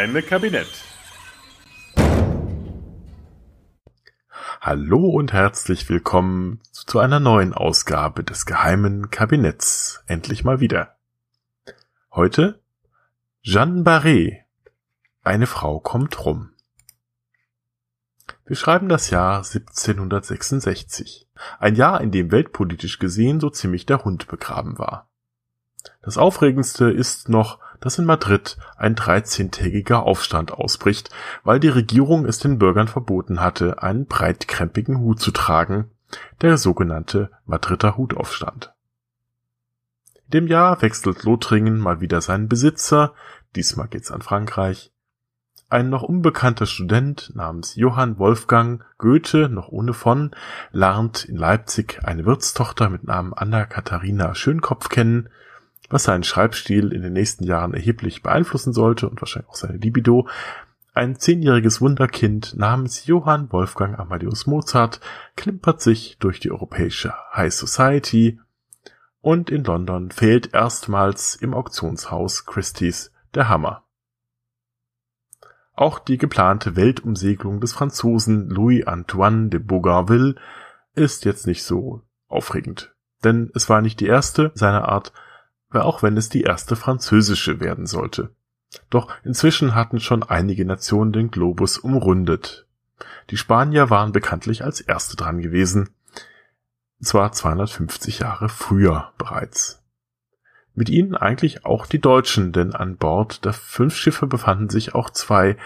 Geheime Kabinett. Hallo und herzlich willkommen zu einer neuen Ausgabe des geheimen Kabinetts. Endlich mal wieder. Heute Jeanne Barré. Eine Frau kommt rum. Wir schreiben das Jahr 1766. Ein Jahr, in dem weltpolitisch gesehen so ziemlich der Hund begraben war. Das Aufregendste ist noch, dass in Madrid ein 13-tägiger Aufstand ausbricht, weil die Regierung es den Bürgern verboten hatte, einen breitkrempigen Hut zu tragen, der sogenannte Madrider Hutaufstand. In dem Jahr wechselt Lothringen mal wieder seinen Besitzer, diesmal geht's an Frankreich. Ein noch unbekannter Student namens Johann Wolfgang Goethe, noch ohne von, lernt in Leipzig eine Wirtstochter mit Namen Anna Katharina Schönkopf kennen was seinen Schreibstil in den nächsten Jahren erheblich beeinflussen sollte und wahrscheinlich auch seine Libido. Ein zehnjähriges Wunderkind namens Johann Wolfgang Amadeus Mozart klimpert sich durch die europäische High Society und in London fehlt erstmals im Auktionshaus Christie's der Hammer. Auch die geplante Weltumsegelung des Franzosen Louis Antoine de Bougainville ist jetzt nicht so aufregend. Denn es war nicht die erste seiner Art, auch wenn es die erste französische werden sollte. Doch inzwischen hatten schon einige Nationen den Globus umrundet. Die Spanier waren bekanntlich als erste dran gewesen, zwar 250 Jahre früher bereits. Mit ihnen eigentlich auch die Deutschen, denn an Bord der fünf Schiffe befanden sich auch zwei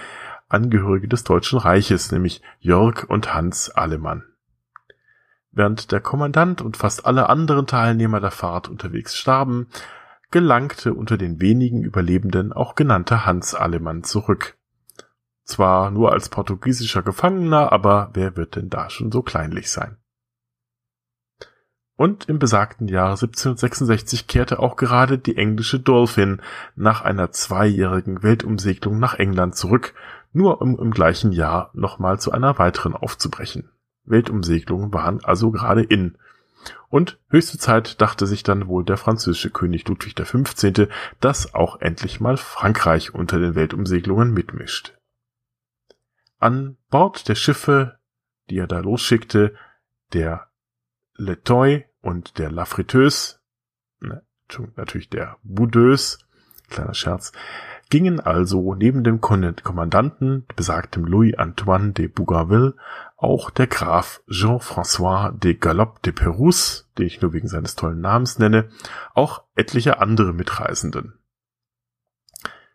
Angehörige des Deutschen Reiches, nämlich Jörg und Hans Allemann. Während der Kommandant und fast alle anderen Teilnehmer der Fahrt unterwegs starben, gelangte unter den wenigen Überlebenden auch genannter Hans Allemann zurück. Zwar nur als portugiesischer Gefangener, aber wer wird denn da schon so kleinlich sein? Und im besagten Jahr 1766 kehrte auch gerade die englische Dolphin nach einer zweijährigen Weltumsegelung nach England zurück, nur um im gleichen Jahr nochmal zu einer weiteren aufzubrechen. Weltumsegelungen waren also gerade in. Und höchste Zeit dachte sich dann wohl der französische König Ludwig XV., dass auch endlich mal Frankreich unter den Weltumsegelungen mitmischt. An Bord der Schiffe, die er da losschickte, der Letoy und der La Friteuse, ne, natürlich der Boudeuse, kleiner Scherz, gingen also neben dem Kommandanten, besagtem Louis-Antoine de Bougainville, auch der Graf Jean-François de Galop de Perouse, den ich nur wegen seines tollen Namens nenne, auch etliche andere Mitreisenden.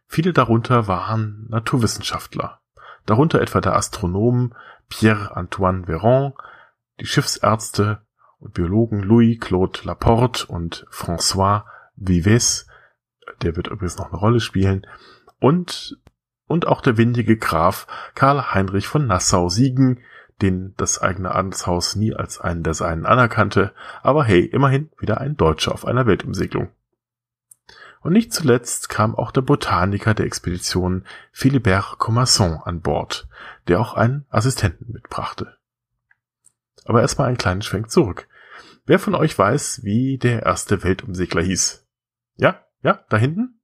Viele darunter waren Naturwissenschaftler, darunter etwa der Astronom Pierre-Antoine Véron, die Schiffsärzte und Biologen Louis-Claude Laporte und François Vives, der wird übrigens noch eine Rolle spielen, und, und auch der windige Graf Karl Heinrich von Nassau-Siegen, den das eigene Adelshaus nie als einen der seinen anerkannte, aber hey, immerhin wieder ein Deutscher auf einer Weltumsegelung. Und nicht zuletzt kam auch der Botaniker der Expedition Philibert Commasson an Bord, der auch einen Assistenten mitbrachte. Aber erstmal einen kleinen Schwenk zurück. Wer von euch weiß, wie der erste Weltumsegler hieß? Ja, ja, da hinten?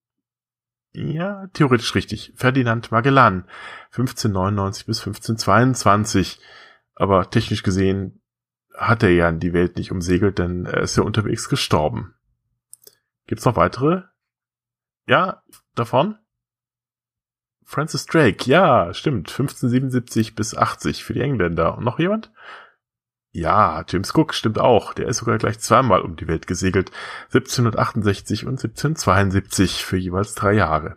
Ja, theoretisch richtig. Ferdinand Magellan, 1599 bis 1522. Aber technisch gesehen hat er ja die Welt nicht umsegelt, denn er ist ja unterwegs gestorben. Gibt's noch weitere? Ja, davon? Francis Drake, ja, stimmt. 1577 bis 80 für die Engländer. Und noch jemand? Ja, James Cook stimmt auch. Der ist sogar gleich zweimal um die Welt gesegelt. 1768 und 1772 für jeweils drei Jahre.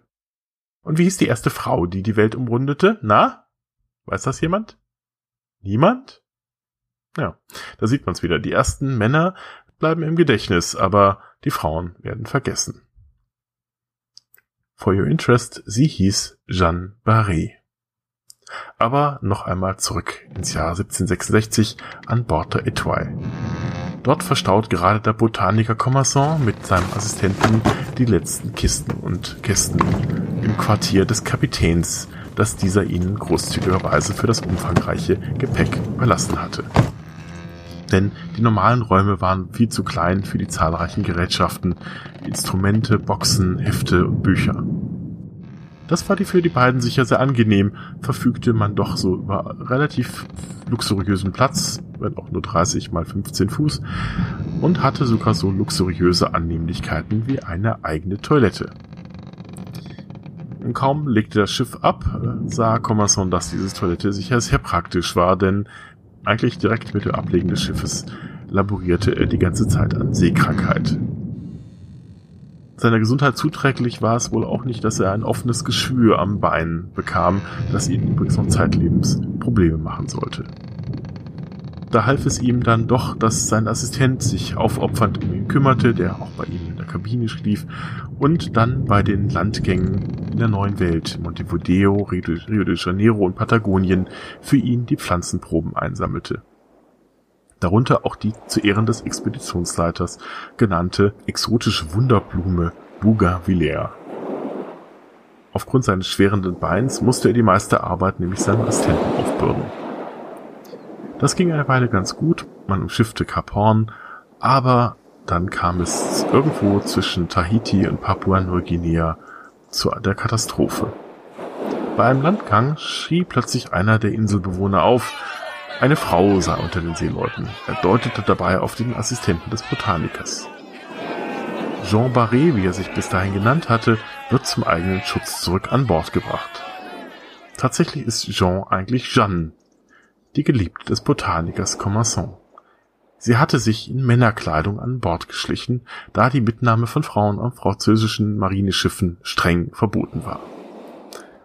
Und wie hieß die erste Frau, die die Welt umrundete? Na? Weiß das jemand? Niemand? Ja, da sieht man's wieder. Die ersten Männer bleiben im Gedächtnis, aber die Frauen werden vergessen. For your interest, sie hieß Jeanne Barré. Aber noch einmal zurück ins Jahr 1766 an Bord der Etoile. Dort verstaut gerade der Botaniker Commerson mit seinem Assistenten die letzten Kisten und Kästen im Quartier des Kapitäns, das dieser ihnen großzügigerweise für das umfangreiche Gepäck überlassen hatte. Denn die normalen Räume waren viel zu klein für die zahlreichen Gerätschaften, Instrumente, Boxen, Hefte und Bücher. Das war die für die beiden sicher sehr angenehm, verfügte man doch so über relativ luxuriösen Platz, wenn auch nur 30 mal 15 Fuß, und hatte sogar so luxuriöse Annehmlichkeiten wie eine eigene Toilette. Kaum legte das Schiff ab, sah Commerson, dass diese Toilette sicher sehr praktisch war, denn eigentlich direkt mit dem Ablegen des Schiffes laborierte er die ganze Zeit an Seekrankheit. Seiner Gesundheit zuträglich war es wohl auch nicht, dass er ein offenes Geschwür am Bein bekam, das ihn übrigens noch zeitlebens Probleme machen sollte. Da half es ihm dann doch, dass sein Assistent sich aufopfernd um ihn kümmerte, der auch bei ihm in der Kabine schlief und dann bei den Landgängen in der neuen Welt, Montevideo, Rio de Janeiro und Patagonien, für ihn die Pflanzenproben einsammelte darunter auch die zu Ehren des Expeditionsleiters genannte exotische Wunderblume Bougainvillea. Aufgrund seines schwerenden Beins musste er die meiste Arbeit nämlich seinem Assistenten aufbürden. Das ging eine Weile ganz gut, man umschiffte Kap Horn, aber dann kam es irgendwo zwischen Tahiti und Papua-Neuguinea zu der Katastrophe. Bei einem Landgang schrie plötzlich einer der Inselbewohner auf, eine Frau sei unter den Seeleuten. Er deutete dabei auf den Assistenten des Botanikers. Jean Barré, wie er sich bis dahin genannt hatte, wird zum eigenen Schutz zurück an Bord gebracht. Tatsächlich ist Jean eigentlich Jeanne, die Geliebte des Botanikers Commerson. Sie hatte sich in Männerkleidung an Bord geschlichen, da die Mitnahme von Frauen auf französischen Marineschiffen streng verboten war.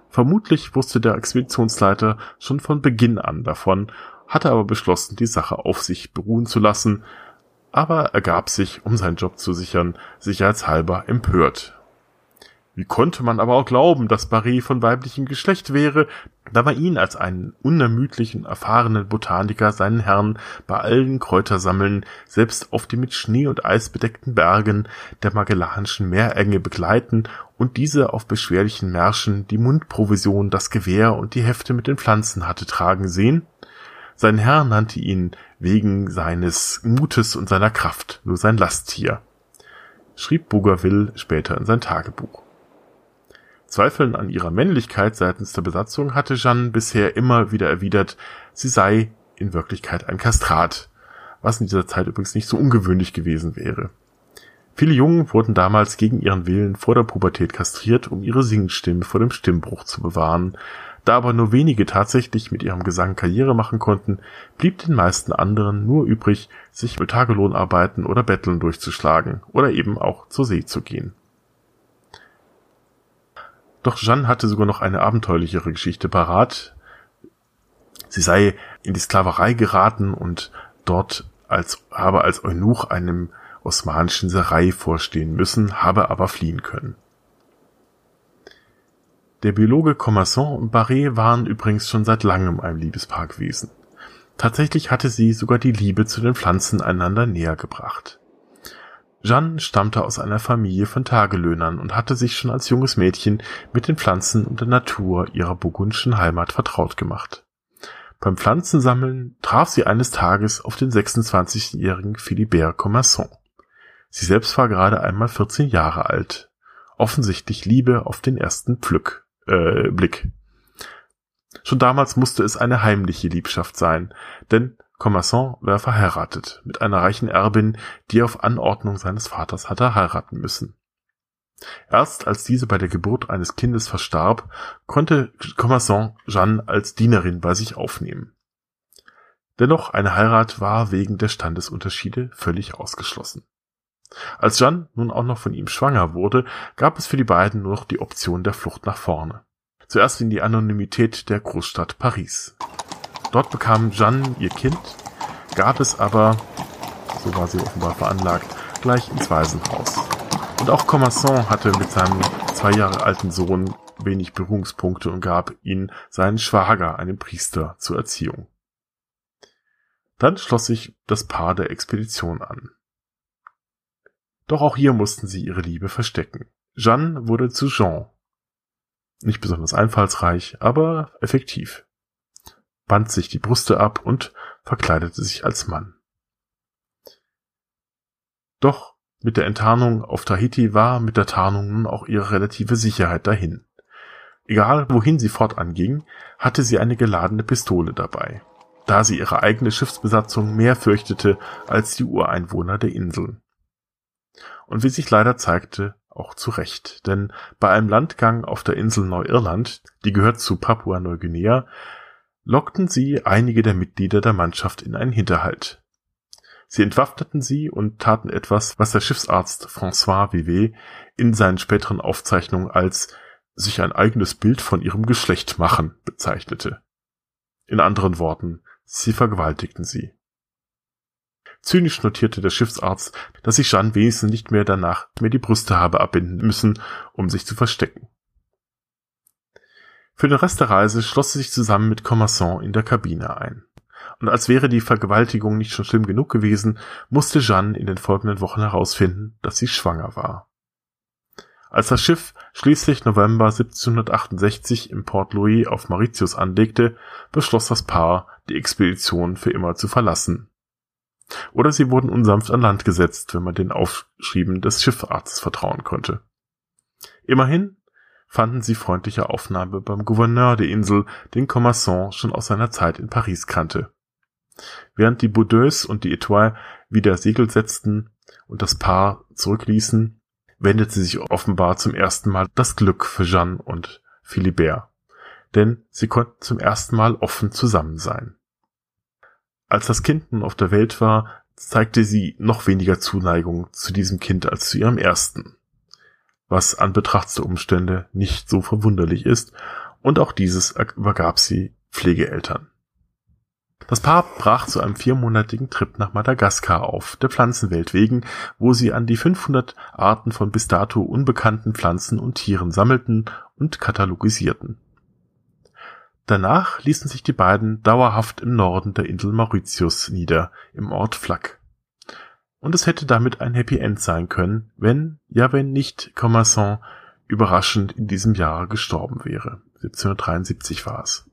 Vermutlich wusste der Expeditionsleiter schon von Beginn an davon hatte aber beschlossen, die Sache auf sich beruhen zu lassen, aber ergab sich, um seinen Job zu sichern, sicherheitshalber empört. Wie konnte man aber auch glauben, dass Barré von weiblichem Geschlecht wäre, da man ihn als einen unermüdlichen, erfahrenen Botaniker seinen Herrn bei allen Kräutersammeln, selbst auf die mit Schnee und Eis bedeckten Bergen der Magellanischen Meerenge begleiten und diese auf beschwerlichen Märschen die Mundprovision, das Gewehr und die Hefte mit den Pflanzen hatte tragen sehen, sein Herr nannte ihn wegen seines Mutes und seiner Kraft nur sein Lasttier, schrieb Bougainville später in sein Tagebuch. Zweifeln an ihrer Männlichkeit seitens der Besatzung hatte Jeanne bisher immer wieder erwidert, sie sei in Wirklichkeit ein Kastrat, was in dieser Zeit übrigens nicht so ungewöhnlich gewesen wäre. Viele Jungen wurden damals gegen ihren Willen vor der Pubertät kastriert, um ihre Singstimme vor dem Stimmbruch zu bewahren, da aber nur wenige tatsächlich mit ihrem Gesang Karriere machen konnten, blieb den meisten anderen nur übrig, sich mit Tagelohnarbeiten oder Betteln durchzuschlagen oder eben auch zur See zu gehen. Doch Jeanne hatte sogar noch eine abenteuerlichere Geschichte parat. Sie sei in die Sklaverei geraten und dort als, habe als Eunuch einem osmanischen Serei vorstehen müssen, habe aber fliehen können. Der Biologe Commerson und Barré waren übrigens schon seit langem ein Liebespaar gewesen. Tatsächlich hatte sie sogar die Liebe zu den Pflanzen einander näher gebracht. Jeanne stammte aus einer Familie von Tagelöhnern und hatte sich schon als junges Mädchen mit den Pflanzen und der Natur ihrer burgundischen Heimat vertraut gemacht. Beim Pflanzensammeln traf sie eines Tages auf den 26-jährigen Philibert Commerson. Sie selbst war gerade einmal 14 Jahre alt. Offensichtlich Liebe auf den ersten Pflück äh, Blick. Schon damals musste es eine heimliche Liebschaft sein, denn Commerson war verheiratet mit einer reichen Erbin, die auf Anordnung seines Vaters hatte heiraten müssen. Erst als diese bei der Geburt eines Kindes verstarb, konnte Commerson Jeanne als Dienerin bei sich aufnehmen. Dennoch eine Heirat war wegen der Standesunterschiede völlig ausgeschlossen. Als Jeanne nun auch noch von ihm schwanger wurde, gab es für die beiden nur noch die Option der Flucht nach vorne. Zuerst in die Anonymität der Großstadt Paris. Dort bekam Jeanne ihr Kind, gab es aber, so war sie offenbar veranlagt, gleich ins Waisenhaus. Und auch Commerson hatte mit seinem zwei Jahre alten Sohn wenig Berührungspunkte und gab ihn seinen Schwager, einem Priester, zur Erziehung. Dann schloss sich das Paar der Expedition an. Doch auch hier mussten sie ihre Liebe verstecken. Jeanne wurde zu Jean. Nicht besonders einfallsreich, aber effektiv. Band sich die Brüste ab und verkleidete sich als Mann. Doch mit der Enttarnung auf Tahiti war mit der Tarnung nun auch ihre relative Sicherheit dahin. Egal wohin sie fortan ging, hatte sie eine geladene Pistole dabei, da sie ihre eigene Schiffsbesatzung mehr fürchtete als die Ureinwohner der Inseln. Und wie sich leider zeigte, auch zu Recht, denn bei einem Landgang auf der Insel Neuirland, die gehört zu Papua-Neuguinea, lockten sie einige der Mitglieder der Mannschaft in einen Hinterhalt. Sie entwaffneten sie und taten etwas, was der Schiffsarzt François Vivet in seinen späteren Aufzeichnungen als sich ein eigenes Bild von ihrem Geschlecht machen bezeichnete. In anderen Worten, sie vergewaltigten sie. Zynisch notierte der Schiffsarzt, dass sich Jeanne wenigstens nicht mehr danach mehr die Brüste habe abbinden müssen, um sich zu verstecken. Für den Rest der Reise schloss sie sich zusammen mit Commerson in der Kabine ein. Und als wäre die Vergewaltigung nicht schon schlimm genug gewesen, musste Jeanne in den folgenden Wochen herausfinden, dass sie schwanger war. Als das Schiff schließlich November 1768 im Port Louis auf Mauritius anlegte, beschloss das Paar, die Expedition für immer zu verlassen. Oder sie wurden unsanft an Land gesetzt, wenn man den Aufschrieben des Schiffarztes vertrauen konnte. Immerhin fanden sie freundliche Aufnahme beim Gouverneur der Insel, den Commerson schon aus seiner Zeit in Paris kannte. Während die Boudeuse und die Etoile wieder Segel setzten und das Paar zurückließen, wendete sich offenbar zum ersten Mal das Glück für Jeanne und Philibert, denn sie konnten zum ersten Mal offen zusammen sein. Als das Kind nun auf der Welt war, zeigte sie noch weniger Zuneigung zu diesem Kind als zu ihrem ersten, was an Betracht der Umstände nicht so verwunderlich ist, und auch dieses übergab sie Pflegeeltern. Das Paar brach zu einem viermonatigen Trip nach Madagaskar auf, der Pflanzenwelt wegen, wo sie an die 500 Arten von bis dato unbekannten Pflanzen und Tieren sammelten und katalogisierten. Danach ließen sich die beiden dauerhaft im Norden der Insel Mauritius nieder, im Ort Flak. Und es hätte damit ein Happy End sein können, wenn, ja wenn nicht Commerson überraschend in diesem Jahr gestorben wäre. 1773 war es.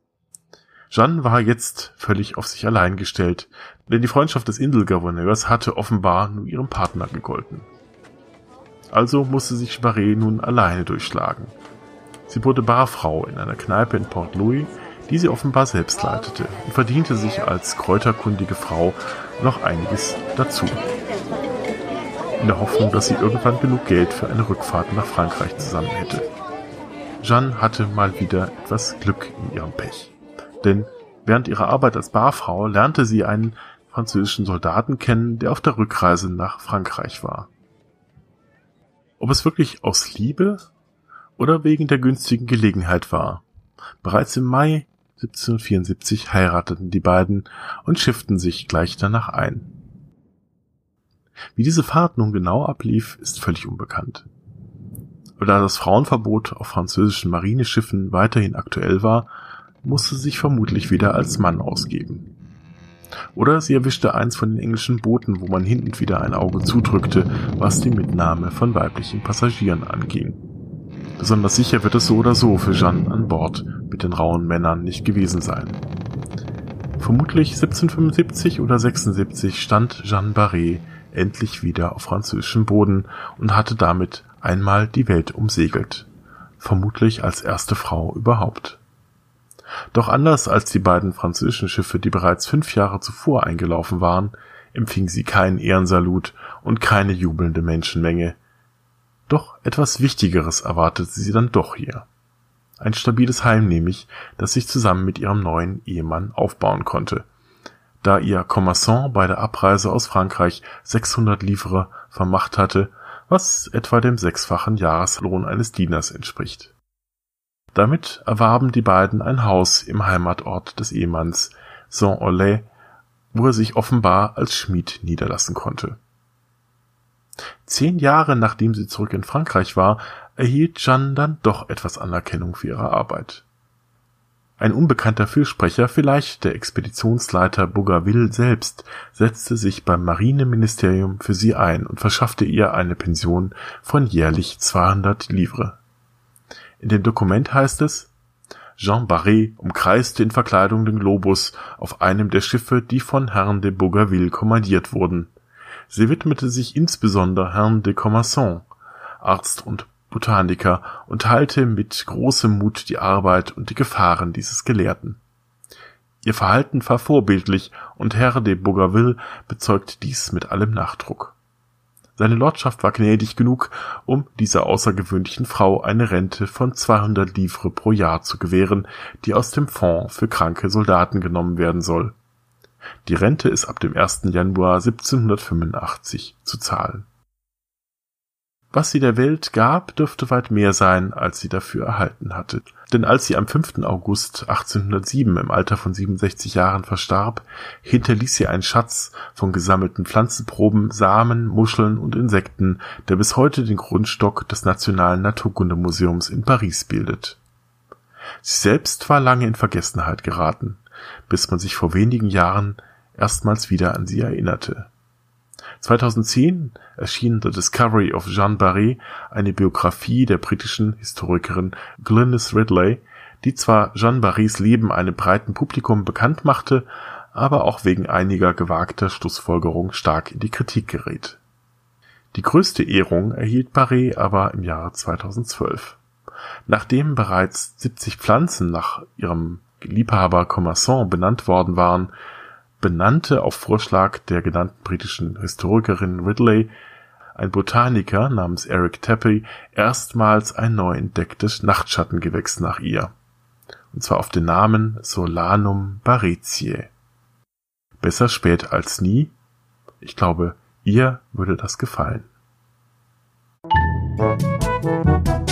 Jeanne war jetzt völlig auf sich allein gestellt, denn die Freundschaft des Inselgouverneurs hatte offenbar nur ihrem Partner gegolten. Also musste sich Barret nun alleine durchschlagen. Sie wurde Barfrau in einer Kneipe in Port Louis, die sie offenbar selbst leitete und verdiente sich als kräuterkundige Frau noch einiges dazu. In der Hoffnung, dass sie irgendwann genug Geld für eine Rückfahrt nach Frankreich zusammen hätte. Jeanne hatte mal wieder etwas Glück in ihrem Pech denn während ihrer Arbeit als Barfrau lernte sie einen französischen Soldaten kennen, der auf der Rückreise nach Frankreich war. Ob es wirklich aus Liebe oder wegen der günstigen Gelegenheit war. Bereits im Mai 1774 heirateten die beiden und schifften sich gleich danach ein. Wie diese Fahrt nun genau ablief, ist völlig unbekannt. Da das Frauenverbot auf französischen Marineschiffen weiterhin aktuell war, musste sich vermutlich wieder als Mann ausgeben. Oder sie erwischte eins von den englischen Booten, wo man hin und wieder ein Auge zudrückte, was die Mitnahme von weiblichen Passagieren anging. Besonders sicher wird es so oder so für Jeanne an Bord mit den rauen Männern nicht gewesen sein. Vermutlich 1775 oder 76 stand Jeanne Barré endlich wieder auf französischem Boden und hatte damit einmal die Welt umsegelt. Vermutlich als erste Frau überhaupt. Doch anders als die beiden französischen Schiffe, die bereits fünf Jahre zuvor eingelaufen waren, empfing sie keinen Ehrensalut und keine jubelnde Menschenmenge. Doch etwas Wichtigeres erwartete sie dann doch hier. Ein stabiles Heim nämlich, das sich zusammen mit ihrem neuen Ehemann aufbauen konnte. Da ihr Commerçant bei der Abreise aus Frankreich 600 Livres vermacht hatte, was etwa dem sechsfachen Jahreslohn eines Dieners entspricht. Damit erwarben die beiden ein Haus im Heimatort des Ehemanns, Saint-Aulay, wo er sich offenbar als Schmied niederlassen konnte. Zehn Jahre nachdem sie zurück in Frankreich war, erhielt Jeanne dann doch etwas Anerkennung für ihre Arbeit. Ein unbekannter Fürsprecher, vielleicht der Expeditionsleiter Bougainville selbst, setzte sich beim Marineministerium für sie ein und verschaffte ihr eine Pension von jährlich 200 Livres. In dem Dokument heißt es: Jean Barré umkreiste in Verkleidung den Globus auf einem der Schiffe, die von Herrn de Bougainville kommandiert wurden. Sie widmete sich insbesondere Herrn de Commerson, Arzt und Botaniker und teilte mit großem Mut die Arbeit und die Gefahren dieses Gelehrten. Ihr Verhalten war vorbildlich und Herr de Bougainville bezeugt dies mit allem Nachdruck. Seine Lordschaft war gnädig genug, um dieser außergewöhnlichen Frau eine Rente von 200 Livres pro Jahr zu gewähren, die aus dem Fonds für kranke Soldaten genommen werden soll. Die Rente ist ab dem 1. Januar 1785 zu zahlen was sie der Welt gab, dürfte weit mehr sein, als sie dafür erhalten hatte. Denn als sie am 5. August 1807 im Alter von 67 Jahren verstarb, hinterließ sie einen Schatz von gesammelten Pflanzenproben, Samen, Muscheln und Insekten, der bis heute den Grundstock des Nationalen Naturkundemuseums in Paris bildet. Sie selbst war lange in Vergessenheit geraten, bis man sich vor wenigen Jahren erstmals wieder an sie erinnerte. 2010 erschien The Discovery of Jeanne Barré, eine Biographie der britischen Historikerin Glynis Ridley, die zwar Jeanne Barrés Leben einem breiten Publikum bekannt machte, aber auch wegen einiger gewagter Schlussfolgerungen stark in die Kritik gerät. Die größte Ehrung erhielt Barré aber im Jahre 2012. Nachdem bereits 70 Pflanzen nach ihrem Liebhaber Commerson benannt worden waren, benannte auf Vorschlag der genannten britischen Historikerin Ridley ein Botaniker namens Eric Tappy erstmals ein neu entdecktes Nachtschattengewächs nach ihr, und zwar auf den Namen Solanum baretiae. Besser spät als nie. Ich glaube, ihr würde das gefallen. Musik